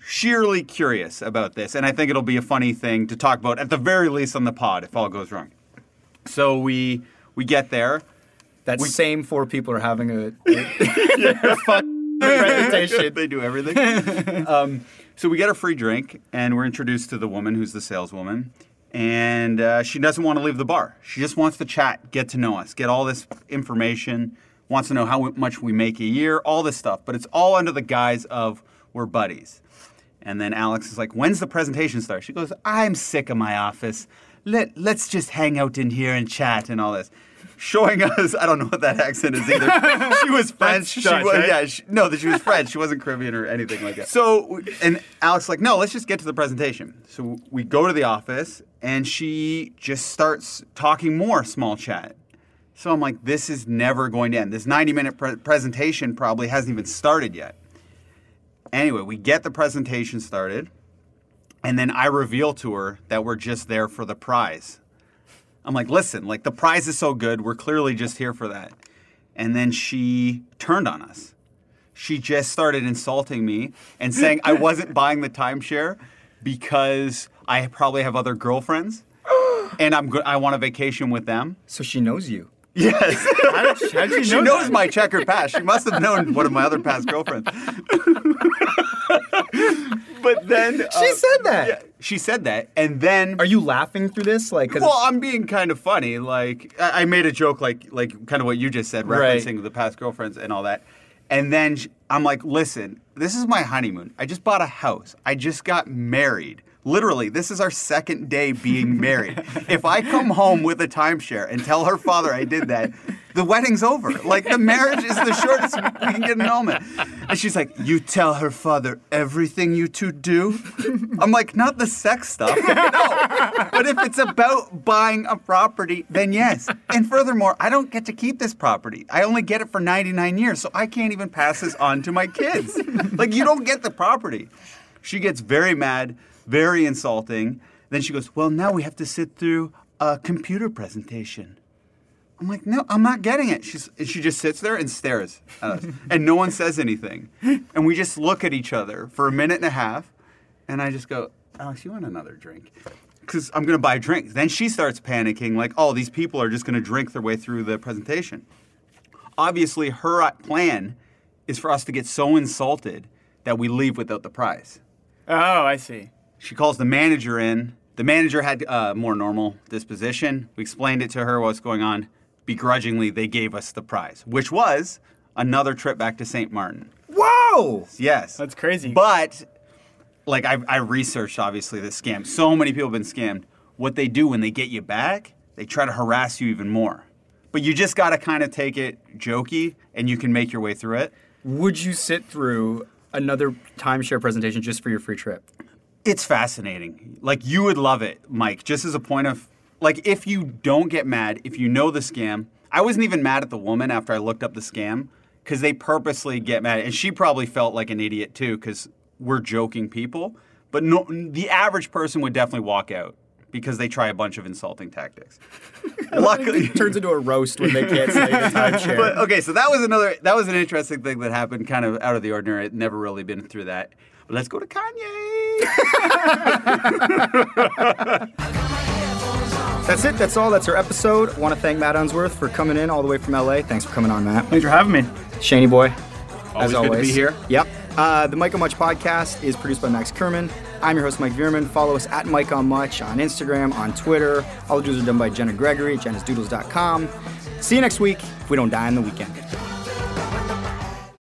sheerly curious about this, and I think it'll be a funny thing to talk about at the very least on the pod if all goes wrong. So we we get there. That same four people are having a, [laughs] a [laughs] fuck presentation. they do everything. um, so we get a free drink, and we're introduced to the woman who's the saleswoman. And uh, she doesn't want to leave the bar. She just wants to chat, get to know us, get all this information, wants to know how much we make a year, all this stuff. But it's all under the guise of we're buddies. And then Alex is like, When's the presentation start? She goes, I'm sick of my office. Let, let's just hang out in here and chat and all this. Showing [laughs] us, I don't know what that accent is either. [laughs] she was French. She Dutch, was, right? yeah, she, no, that she was French. She wasn't Caribbean or anything like that. So, and Alex like, no, let's just get to the presentation. So we go to the office, and she just starts talking more small chat. So I'm like, this is never going to end. This 90 minute pre- presentation probably hasn't even started yet. Anyway, we get the presentation started, and then I reveal to her that we're just there for the prize. I'm like, listen, like the prize is so good, we're clearly just here for that. And then she turned on us. She just started insulting me and saying I wasn't buying the timeshare because I probably have other girlfriends [gasps] and I'm go- I want a vacation with them. So she knows you. Yes. [laughs] How did, how did she know knows that? my checkered past. She must have known one of my other past girlfriends. [laughs] but then uh, She said that. yeah, she said that, and then Are you laughing through this? Like, 'cause well, I'm being kind of funny. Like I I made a joke, like like kind of what you just said, Right. referencing the past girlfriends and all that. And then sh- I'm like, listen, this is my honeymoon. I just bought a house. I just got married. Literally, this is our second day being married. [laughs] if I come home with a timeshare and tell her father I did that, the wedding's over. Like the marriage is the shortest we can get an annulment. And she's like, you tell her father everything you two do? I'm like, not the sex stuff. [laughs] No. But if it's about buying a property, then yes. And furthermore, I don't get to keep this property. I only get it for 99 years, so I can't even pass this on to my kids. Like, you don't get the property. She gets very mad, very insulting. Then she goes, Well, now we have to sit through a computer presentation. I'm like, no, I'm not getting it. She's, and she just sits there and stares at us, [laughs] and no one says anything. And we just look at each other for a minute and a half, and I just go, Alex, you want another drink? Because I'm going to buy a drink. Then she starts panicking, like, oh, these people are just going to drink their way through the presentation. Obviously, her uh, plan is for us to get so insulted that we leave without the prize. Oh, I see. She calls the manager in. The manager had a more normal disposition. We explained it to her what's going on. Begrudgingly, they gave us the prize, which was another trip back to St. Martin. whoa! Yes. That's crazy. But, like, I, I researched, obviously, this scam. So many people have been scammed. What they do when they get you back, they try to harass you even more. But you just got to kind of take it jokey, and you can make your way through it. Would you sit through another timeshare presentation just for your free trip? It's fascinating. Like you would love it, Mike. Just as a point of like, if you don't get mad, if you know the scam, I wasn't even mad at the woman after I looked up the scam because they purposely get mad, and she probably felt like an idiot too because we're joking people. But no, the average person would definitely walk out because they try a bunch of insulting tactics. [laughs] Luckily, It turns into a roast when they can't say the timeshare. [laughs] but okay, so that was another that was an interesting thing that happened, kind of out of the ordinary. I'd never really been through that. But let's go to Kanye. [laughs] That's it. That's all. That's our episode. I Want to thank Matt Unsworth for coming in all the way from LA. Thanks for coming on, Matt. Thanks for having me. Shaney boy. Always as good to always. be here. Yep. Uh, the Mike on Much podcast is produced by Max Kerman. I'm your host, Mike Veerman. Follow us at Mike on Much on Instagram, on Twitter. All the doodles are done by Jenna Gregory at jennasdoodles.com. See you next week if we don't die in the weekend.